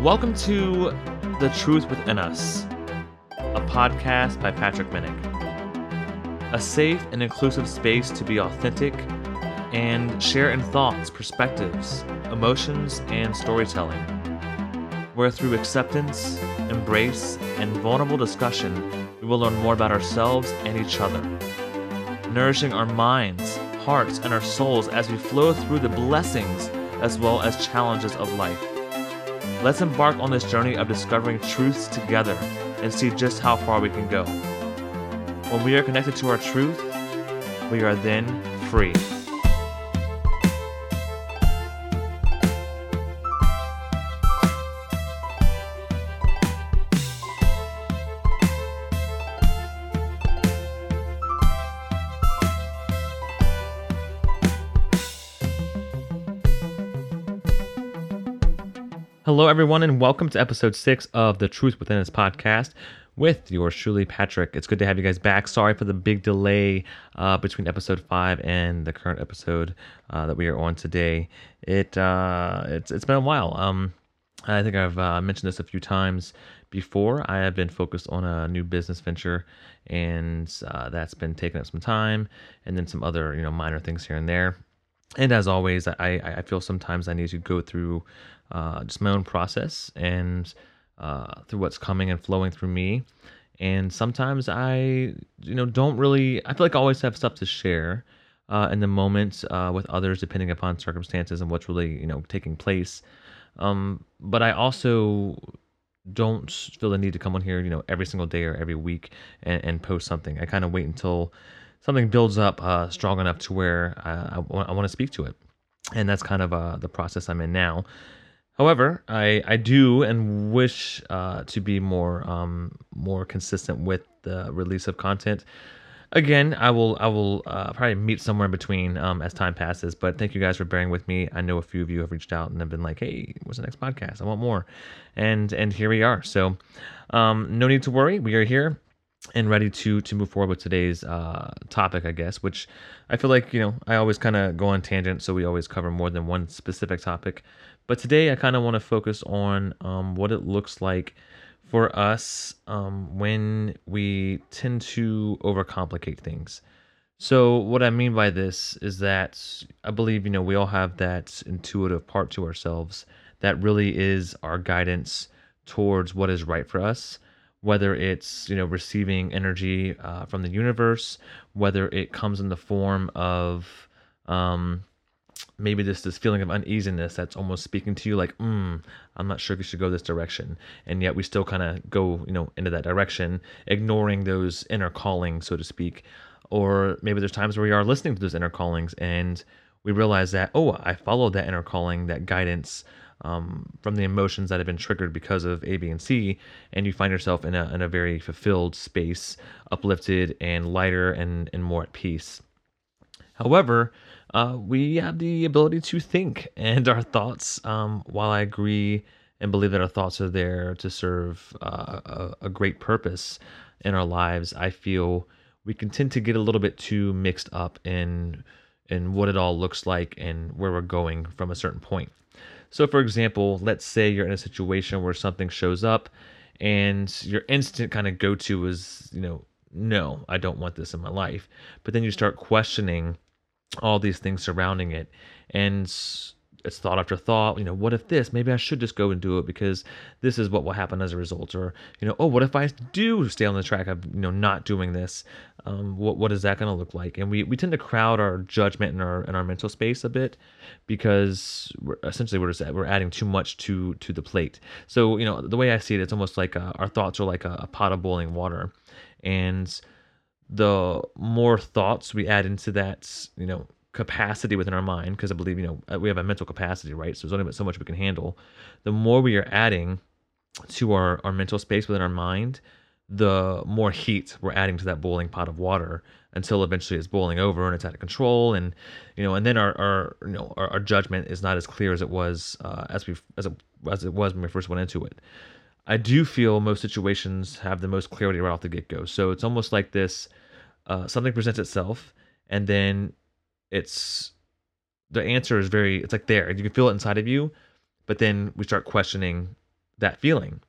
Welcome to The Truth Within Us, a podcast by Patrick Minnick. A safe and inclusive space to be authentic and share in thoughts, perspectives, emotions, and storytelling, where through acceptance, embrace, and vulnerable discussion, we will learn more about ourselves and each other, nourishing our minds, hearts, and our souls as we flow through the blessings as well as challenges of life. Let's embark on this journey of discovering truths together and see just how far we can go. When we are connected to our truth, we are then free. Hello, everyone, and welcome to episode six of the Truth Within Us podcast with yours truly, Patrick. It's good to have you guys back. Sorry for the big delay uh, between episode five and the current episode uh, that we are on today. It uh, it's it's been a while. Um, I think I've uh, mentioned this a few times before. I have been focused on a new business venture, and uh, that's been taking up some time, and then some other you know minor things here and there. And as always, I, I feel sometimes I need to go through uh, just my own process and uh, through what's coming and flowing through me. And sometimes I, you know, don't really. I feel like I always have stuff to share uh, in the moment uh, with others, depending upon circumstances and what's really, you know, taking place. Um, but I also don't feel the need to come on here, you know, every single day or every week and, and post something. I kind of wait until something builds up uh, strong enough to where I, I, I want to speak to it. And that's kind of uh, the process I'm in now. However, I, I do and wish uh, to be more um, more consistent with the release of content. Again, I will I will uh, probably meet somewhere in between um, as time passes. But thank you guys for bearing with me. I know a few of you have reached out and have been like, "Hey, what's the next podcast? I want more," and and here we are. So, um, no need to worry. We are here and ready to to move forward with today's uh, topic, I guess. Which I feel like you know I always kind of go on tangent, so we always cover more than one specific topic. But today I kind of want to focus on um, what it looks like for us um, when we tend to overcomplicate things. So what I mean by this is that I believe you know we all have that intuitive part to ourselves that really is our guidance towards what is right for us whether it's you know receiving energy uh, from the universe whether it comes in the form of um, maybe this this feeling of uneasiness that's almost speaking to you like mm, i'm not sure if you should go this direction. And yet we still kind of go you know into that direction ignoring those inner callings so to speak. Or maybe there's times where we are listening to those inner callings and we realize that oh i followed that inner calling that guidance um, from the emotions that have been triggered because of a b and c and you find yourself in a, in a very fulfilled space uplifted and lighter and, and more at peace however uh, we have the ability to think, and our thoughts, um, while I agree and believe that our thoughts are there to serve uh, a, a, great purpose in our lives, I feel we can tend to get a little bit too mixed up in in what it all looks like and where we're going from a certain point. So, for example, let's say you're in a situation where something shows up, and your instant kind of go to is, you know, no, I don't want this in my life. But then you start questioning all these things surrounding it and it's thought after thought you know what if this? Maybe i should just go and do it because this is what will happen as a result. Or you know oh what if i do stay on the track of you know not doing this? Um, what, what is that going to look like? And we, we tend to crowd our judgment in our in our mental space a bit because we're, essentially we're just we're adding too much to to the plate. So you know the way i see it it's almost like uh, our thoughts are like a, a pot of boiling water. And the more thoughts we add into that, you know, capacity within our mind, because I believe, you know, uh, we have a mental capacity, right? So there's only so much we can handle. The more we are adding to our, our mental space within our mind, the more heat we're adding to that boiling pot of water until eventually it's boiling over and it's out of control and you know and then our, our you know our, our judgment is not as clear as it was uh, as we as it as it was when we first went into it I do feel most situations have the most clarity right off the get go. So it's almost like this uh, something presents itself, and then it's the answer is very, it's like there. You can feel it inside of you, but then we start questioning that feeling.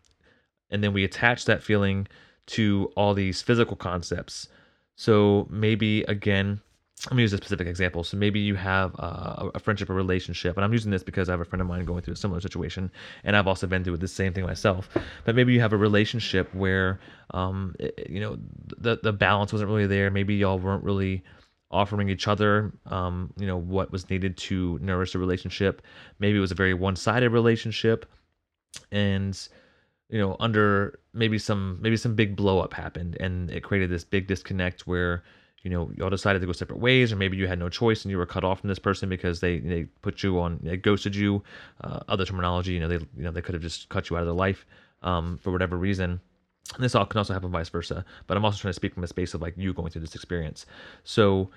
And then we attach that feeling to all these physical concepts. So maybe again, let me use a specific example. So maybe you have uh, a friendship or relationship, and I'm using this because I have a friend of mine going through a similar situation, and I've also been through the same thing myself. But maybe you have a relationship where, um, it, you know, the the balance wasn't really there. Maybe y'all weren't really offering each other, um, you know, what was needed to nourish the relationship. Maybe it was a very one-sided relationship, and you know, under maybe some maybe some big blow up happened, and it created this big disconnect where you know y'all decided to go separate ways or maybe you had no choice and you were cut off from this person because they they put you on they ghosted you uh, other terminology you know they you know they could have just cut you out of their life um, for whatever reason and this all can also happen vice versa but i'm also trying to speak from a space of like you going through this experience. So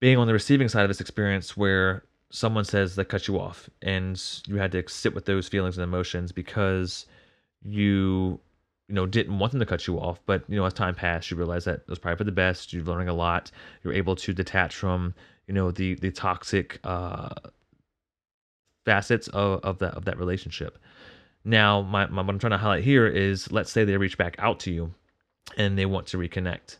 being on the receiving side of this experience where someone says they cut you off and you had to sit with those feelings and emotions because you you know didn't want them to cut you off but you know as time passed you realize that it was probably for the best you're learning a lot you're able to detach from you know the the toxic uh facets of, of that of that relationship now my, my what i'm trying to highlight here is let's say they reach back out to you and they want to reconnect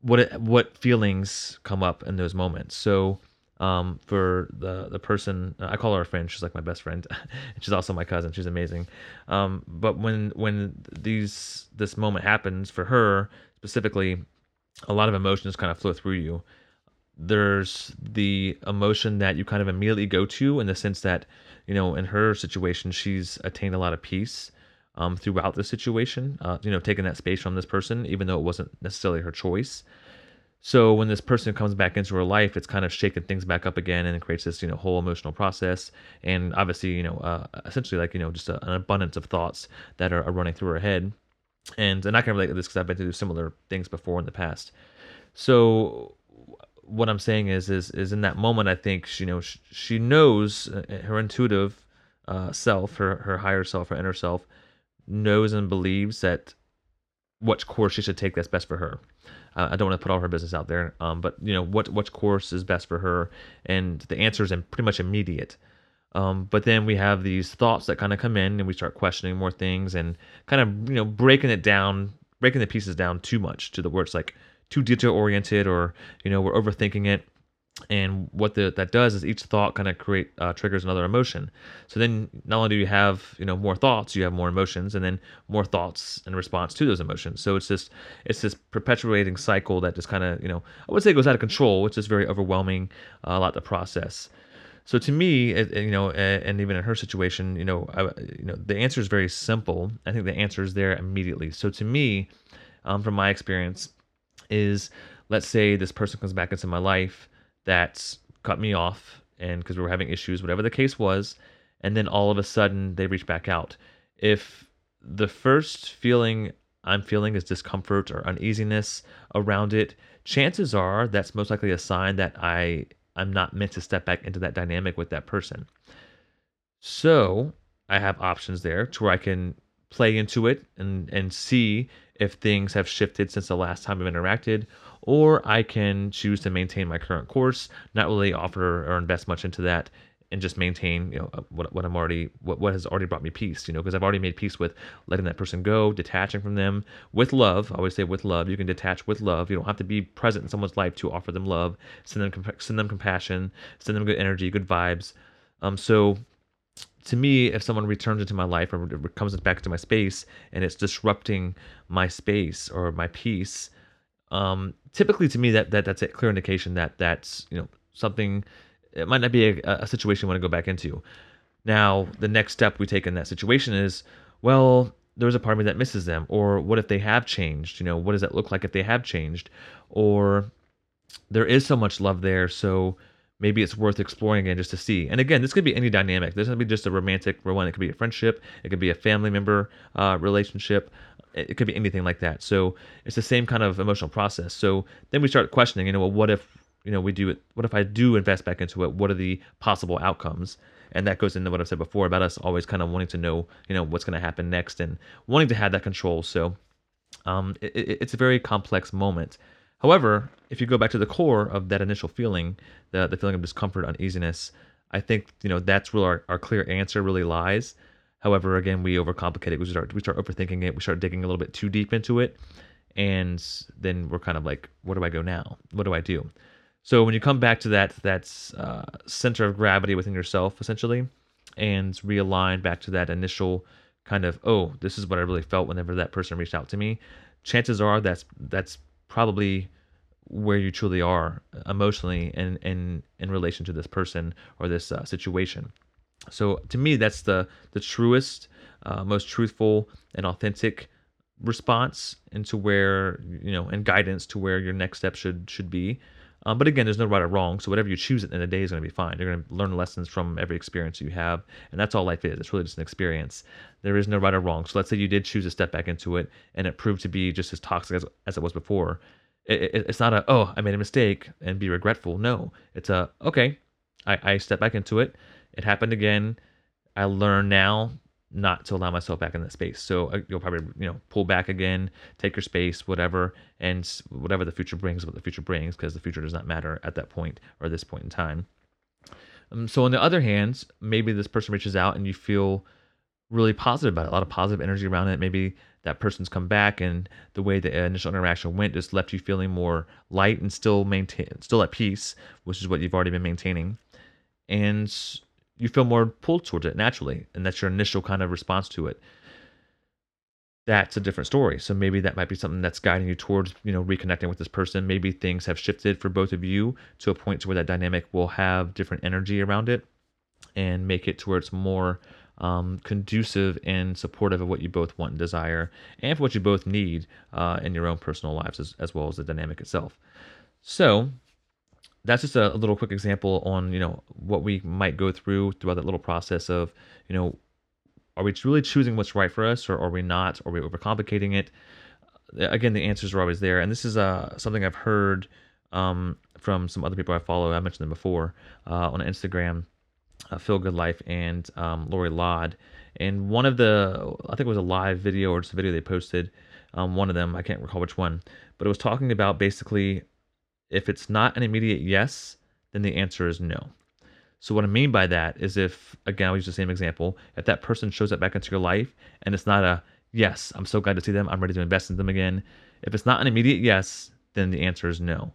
what what feelings come up in those moments so um, for the the person I call her a friend. She's like my best friend, she's also my cousin. She's amazing. Um, but when when these this moment happens for her specifically, a lot of emotions kind of flow through you. There's the emotion that you kind of immediately go to in the sense that, you know, in her situation, she's attained a lot of peace um, throughout the situation. Uh, you know, taking that space from this person, even though it wasn't necessarily her choice. So when this person comes back into her life, it's kind of shaking things back up again, and it creates this you know whole emotional process, and obviously you know uh, essentially like you know just a, an abundance of thoughts that are, are, running through her head, and and I can relate to this because I've been through similar things before in the past. So what I'm saying is is is in that moment, I think she, you know she, she knows uh, her intuitive uh, self, her her higher self, her inner self, knows and believes that which course she should take that's best for her. Uh, I don't want to put all her business out there, um, but you know what what course is best for her, and the answer is pretty much immediate. Um, but then we have these thoughts that kind of come in, and we start questioning more things, and kind of you know breaking it down, breaking the pieces down too much to the it's like too detail oriented, or you know we're overthinking it. And what the, that does is each thought kind of create uh, triggers another emotion. So then not only do you have you know more thoughts you have more emotions and then more thoughts in response to those emotions. So it's just it's this perpetuating cycle that just kind of you know i would say goes out of control which is very overwhelming uh, a lot to process. So to me it, you know and even in her situation you know I, you know the answer is very simple. I think the answer is there immediately. So to me um, from my experience is let's say this person comes back into my life that cut me off and because we were having issues, whatever the case was, and then all of a sudden they reach back out. If the first feeling I'm feeling is discomfort or uneasiness around it, chances are that's most likely a sign that I I'm not meant to step back into that dynamic with that person. So I have options there to where I can play into it and and see if things have shifted since the last time I've interacted or I can choose to maintain my current course, not really offer or invest much into that, and just maintain you know what, what I'm already what, what has already brought me peace you know because I've already made peace with letting that person go detaching from them with love. I always say with love you can detach with love. You don't have to be present in someone's life to offer them love send them send them compassion send them good energy good vibes. Um so to me if someone returns into my life or comes back into my space and it's disrupting my space or my peace um, typically to me that, that that's a clear indication that that's you know something it might not be a, a situation you want to go back into. Now the next step we take in that situation is well there's a part of me that misses them or what if they have changed? You know what does that look like if they have changed? Or there is so much love there so maybe it's worth exploring again just to see. And again, this could be any dynamic. This could be just a romantic one. It could be a friendship. It could be a family member uh, relationship. It could be anything like that. So it's the same kind of emotional process. So then we start questioning, you know, well, what if, you know, we do it? What if I do invest back into it? What are the possible outcomes? And that goes into what I've said before about us always kind of wanting to know, you know, what's going to happen next and wanting to have that control. So um, it, it's a very complex moment. However, if you go back to the core of that initial feeling, the, the feeling of discomfort, uneasiness, I think, you know, that's where our, our clear answer really lies. However, again, we overcomplicate it. We start we start overthinking it. We start digging a little bit too deep into it, and then we're kind of like, where do I go now? What do I do? So when you come back to that that uh, center of gravity within yourself, essentially, and realign back to that initial kind of, oh, this is what I really felt whenever that person reached out to me. Chances are that's that's probably where you truly are emotionally in in in relation to this person or this uh, situation. So to me, that's the the truest, uh, most truthful and authentic response into where you know and guidance to where your next step should should be. Um, but again, there's no right or wrong. So whatever you choose at the end of the day is going to be fine. You're going to learn lessons from every experience you have, and that's all life is. It's really just an experience. There is no right or wrong. So let's say you did choose to step back into it, and it proved to be just as toxic as, as it was before. It, it, it's not a oh I made a mistake and be regretful. No, it's a okay. I, I step back into it. It happened again. I learn now not to allow myself back in that space. So uh, you'll probably you know pull back again, take your space, whatever, and whatever the future brings, what the future brings, because the future does not matter at that point or this point in time. Um, so on the other hand, maybe this person reaches out and you feel really positive about it, a lot of positive energy around it. Maybe that person's come back and the way the initial interaction went just left you feeling more light and still maintain, still at peace, which is what you've already been maintaining. And you feel more pulled towards it naturally, and that's your initial kind of response to it. That's a different story. So maybe that might be something that's guiding you towards, you know, reconnecting with this person. Maybe things have shifted for both of you to a point to where that dynamic will have different energy around it and make it to where it's more um, conducive and supportive of what you both want and desire and for what you both need uh, in your own personal lives as, as well as the dynamic itself. So that's just a, little quick example on you know what we might go through throughout that little process of you know are we really choosing what's right for us or are we not? Are we overcomplicating it? Uh, again the answers are always there. And this is uh, something i've heard um, from some other people i follow. I mentioned them before uh, on instagram uh, feel good life and um, lori lod and one of the i think it was a live video or just a video they posted um, one of them i can't recall which one but it was talking about basically if it's not an immediate yes, then the answer is no. So what I mean by that is if again I'll use the same example, if that person shows up back into your life and it's not a yes, I'm so glad to see them, I'm ready to invest in them again. If it's not an immediate yes, then the answer is no.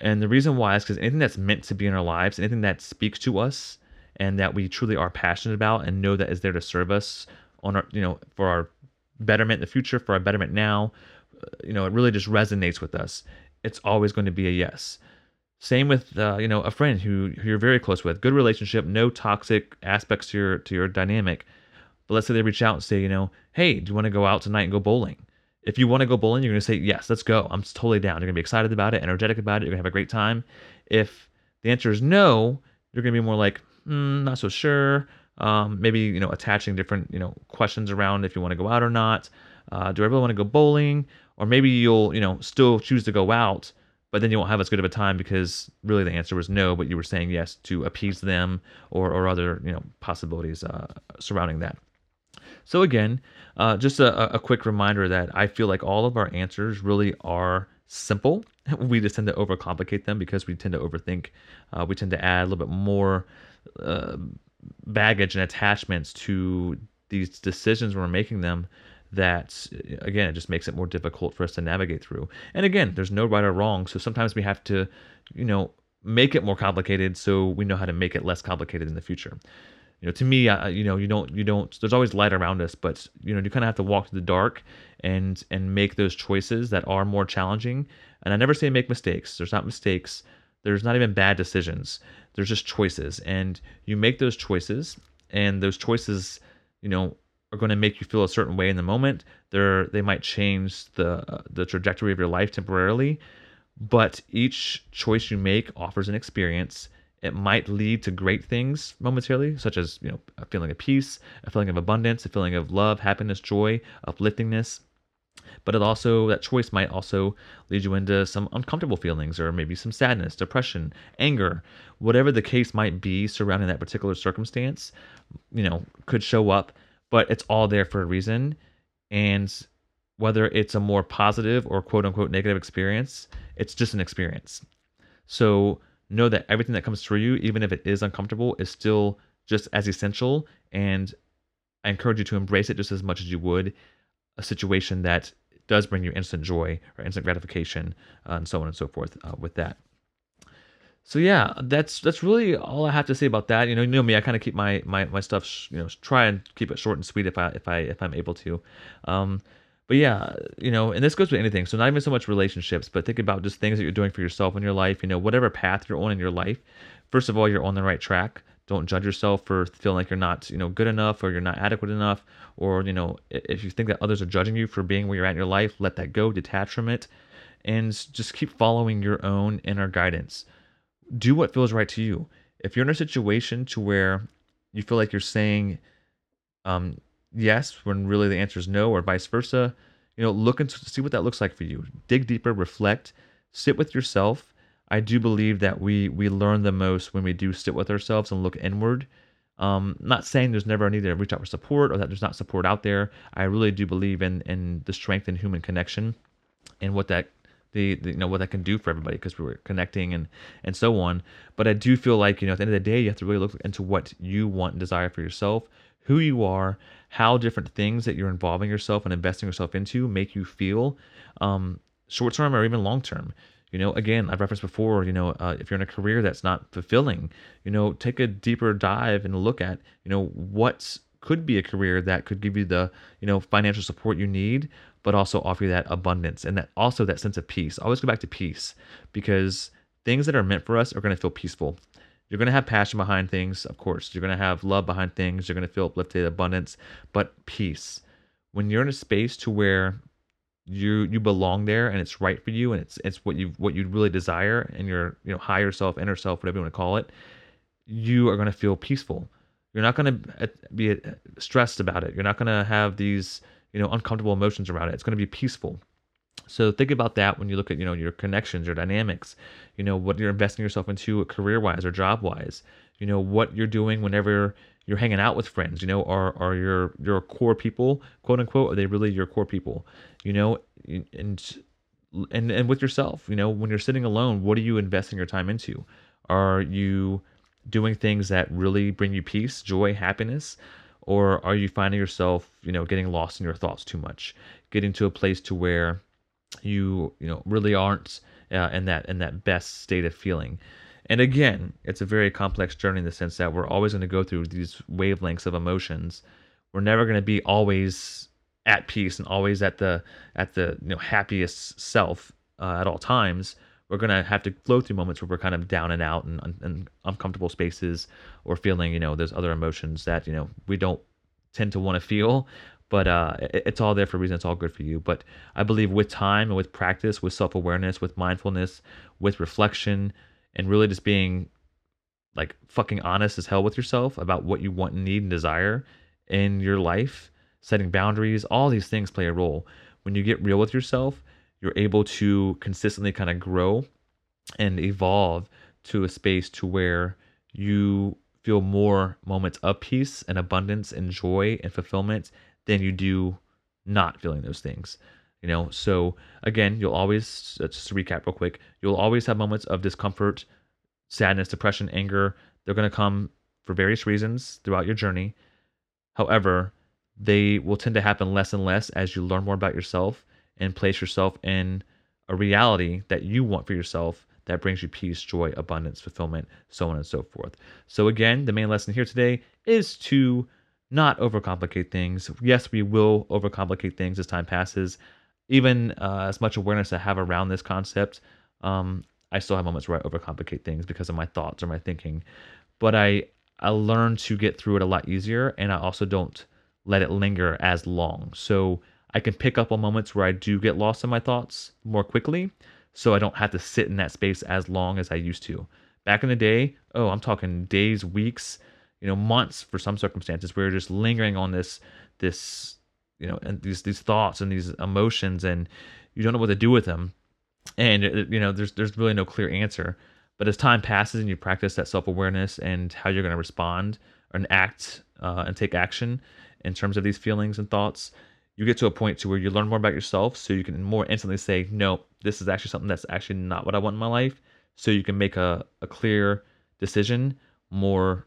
And the reason why is because anything that's meant to be in our lives, anything that speaks to us and that we truly are passionate about and know that is there to serve us on our, you know, for our betterment in the future, for our betterment now, uh, you know, it really just resonates with us it's always going to be a yes. Same with uh, you know a friend who, who you're very close with, good relationship, no toxic aspects to your to your dynamic. But let's say they reach out and say, you know, hey, do you want to go out tonight and go bowling? If you want to go bowling, you're going to say yes, let's go. I'm totally down. You're going to be excited about it, energetic about it. You're going to have a great time. If the answer is no, you're going to be more like, mm, not so sure. Um, maybe you know attaching different you know questions around if you want to go out or not. Uh, do I really want to go bowling? Or maybe you'll, you know, still choose to go out, but then you won't have as good of a time because really the answer was no, but you were saying yes to appease them or, or other, you know, possibilities uh, surrounding that. So again, uh, just a, a quick reminder that I feel like all of our answers really are simple. We just tend to overcomplicate them because we tend to overthink. Uh, we tend to add a little bit more uh, baggage and attachments to these decisions when we're making them that again it just makes it more difficult for us to navigate through. And again there's no right or wrong so sometimes we have to you know make it more complicated so we know how to make it less complicated in the future. You know to me uh, you know you don't you don't there's always light around us but you know you kind of have to walk through the dark and and make those choices that are more challenging. And i never say make mistakes. There's not mistakes. There's not even bad decisions. There's just choices. And you make those choices and those choices you know are going to make you feel a certain way in the moment. They're they might change the uh, the trajectory of your life temporarily, but each choice you make offers an experience. It might lead to great things momentarily, such as you know a feeling of peace, a feeling of abundance, a feeling of love, happiness, joy, upliftingness. But it also that choice might also lead you into some uncomfortable feelings, or maybe some sadness, depression, anger, whatever the case might be surrounding that particular circumstance. You know, could show up but it's all there for a reason. And whether it's a more positive or quote unquote negative experience, it's just an experience. So know that everything that comes through you, even if it is uncomfortable, is still just as essential. And I encourage you to embrace it just as much as you would a situation that does bring you instant joy or instant gratification, uh, and so on and so forth uh, with that. So yeah, that's that's really all I have to say about that. You know, you know me, I kind of keep my my my stuff, sh- you know, try and keep it short and sweet if I if I if I'm able to. Um, but yeah, you know, and this goes with anything. So not even so much relationships, but think about just things that you're doing for yourself in your life. You know, whatever path you're on in your life. First of all, you're on the right track. Don't judge yourself for feeling like you're not, you know, good enough or you're not adequate enough, or you know, if you think that others are judging you for being where you're at in your life, let that go, detach from it, and just keep following your own inner guidance. Do what feels right to you. If you're in a situation to where you feel like you're saying um, yes when really the answer is no, or vice versa, you know, look and see what that looks like for you. Dig deeper, reflect, sit with yourself I do believe that we we learn the most when we do sit with ourselves and look inward. Um, not saying there's never a need to reach out for support or that there's not support out there. I really do believe in in the strength in human connection and what that the, the, you know what that can do for everybody because we're connecting and and so on. But I do feel like you know at the end of the day you have to really look into what you want and desire for yourself, who you are, how different things that you're involving yourself and investing yourself into make you feel, um, short term or even long term. You know, again, I've referenced before, you know, uh, if you're in a career that's not fulfilling, you know, take a deeper dive and look at, you know, what could be a career that could give you the, you know, financial support you need, but also offer you that abundance and that also that sense of peace. Always go back to peace because things that are meant for us are going to feel peaceful. You're going to have passion behind things, of course. You're going to have love behind things. You're going to feel uplifted, abundance, but peace. When you're in a space to where you you belong there and it's right for you and it's it's what you what you really desire and your you know higher self inner self whatever you want to call it you are going to feel peaceful you're not going to be uh, stressed about it. You're not going to have these you know uncomfortable emotions around it. It's going to be peaceful. So think about that when you look at you know your connections your dynamics you know what you're investing yourself into career wise or job wise you know what you're doing whenever you're hanging out with friends you know are are your your core people quote unquote are they really your core people? You know and and and with yourself you know when you're sitting alone what are you investing your time into? Are you doing things that really bring you peace joy happiness or are you finding yourself you know getting lost in your thoughts too much getting to a place to where you you know really aren't uh, in that in that best state of feeling and again, it's a very complex journey in the sense that we're always going to go through these wavelengths of emotions. We're never going to be always at peace and always at the at the you know happiest self uh, at all times. We're going to have to flow through moments where we're kind of down and out and, and uncomfortable spaces or feeling you know there's other emotions that you know we don't tend to want to feel but uh, it, it's all there for a reason. It's all good for you. But I believe with time and with practice, with self awareness, with mindfulness, with reflection, and really just being like fucking honest as hell with yourself about what you want and need and desire in your life, setting boundaries, all these things play a role. When you get real with yourself, you're able to consistently kind of grow and evolve to a space to where you feel more moments of peace and abundance and joy and fulfillment than you do not feeling those things you know? So again you'll always uh, just to recap real quick you'll always have moments of discomfort sadness depression anger. They're going to come for various reasons throughout your journey. However they will tend to happen less and less as you learn more about yourself and place yourself in a reality that you want for yourself that brings you peace, joy, abundance, fulfillment, so on and so forth. So, again, the main lesson here today is to not overcomplicate things. Yes, we will overcomplicate things as time passes even uh, as much awareness I have around this concept, um, I still have moments where I overcomplicate things because of my thoughts or my thinking. But I I learn to get through it a lot easier, and I also don't let it linger as long. So I can pick up on moments where I do get lost in my thoughts more quickly, so I don't have to sit in that space as long as I used to. Back in the day, oh, I'm talking days, weeks, you know, months for some circumstances where you're just lingering on this this you know and these these thoughts and these emotions and you don't know what to do with them and uh, you know there's there's really no clear answer but as time passes and you practice that self-awareness and how you're going to respond and act uh, and take action in terms of these feelings and thoughts you get to a point to where you learn more about yourself so you can more instantly say no this is actually something that's actually not what i want in my life so you can make a, a clear decision more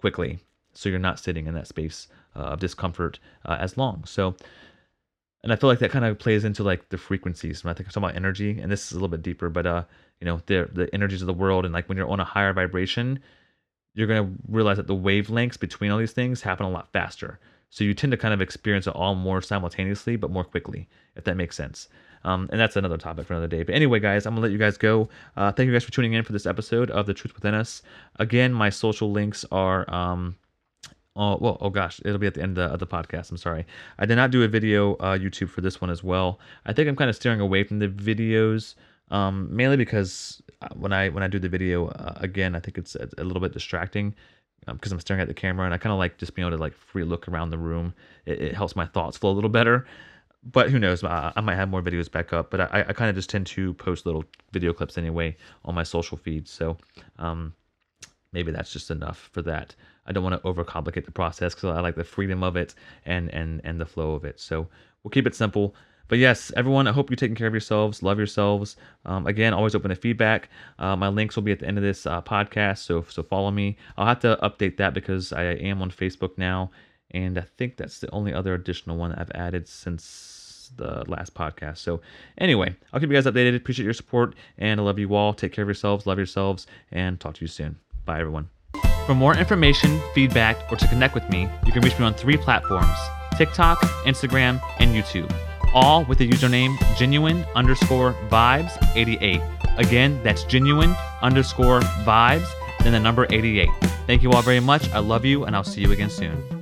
quickly so you're not sitting in that space uh, of discomfort uh, as long. So, and I feel like that kind of plays into like the frequencies. When I think I'm talking about energy, and this is a little bit deeper, but uh, you know, the the energies of the world, and like when you're on a higher vibration, you're gonna realize that the wavelengths between all these things happen a lot faster. So you tend to kind of experience it all more simultaneously, but more quickly, if that makes sense. Um, and that's another topic for another day. But anyway, guys, I'm gonna let you guys go. Uh, thank you guys for tuning in for this episode of The Truth Within Us. Again, my social links are. Um, Oh well, oh gosh, it'll be at the end of the, of the, podcast. I'm sorry, I did not do a video uh, YouTube for this one as well. I think I'm kind of steering away from the videos, um, mainly because uh, when I when I do the video uh, again, I think it's a, a little bit distracting because um, I'm staring at the camera, and I kind of like just being able to like free look around the room. It, it helps my thoughts flow a little better but who knows? I, I, might have more videos back up. But I, I kind of just tend to post little video clips anyway on my social feeds. So um, maybe that's just enough for that. I don't want to overcomplicate the process because I like the freedom of it and and and the flow of it. So we'll keep it simple. But yes, everyone, I hope you're taking care of yourselves, love yourselves. Um, again, always open to feedback. Uh, my links will be at the end of this uh, podcast, so so follow me. I'll have to update that because I am on Facebook now, and I think that's the only other additional one I've added since the last podcast. So, anyway, I'll keep you guys updated. Appreciate your support, and I love you all. Take care of yourselves, love yourselves, and talk to you soon. Bye, everyone. For more information, feedback, or to connect with me, you can reach me on three platforms TikTok, Instagram, and YouTube, all with the username genuine underscore vibes 88. Again, that's genuine underscore vibes, then the number 88. Thank you all very much. I love you, and I'll see you again soon.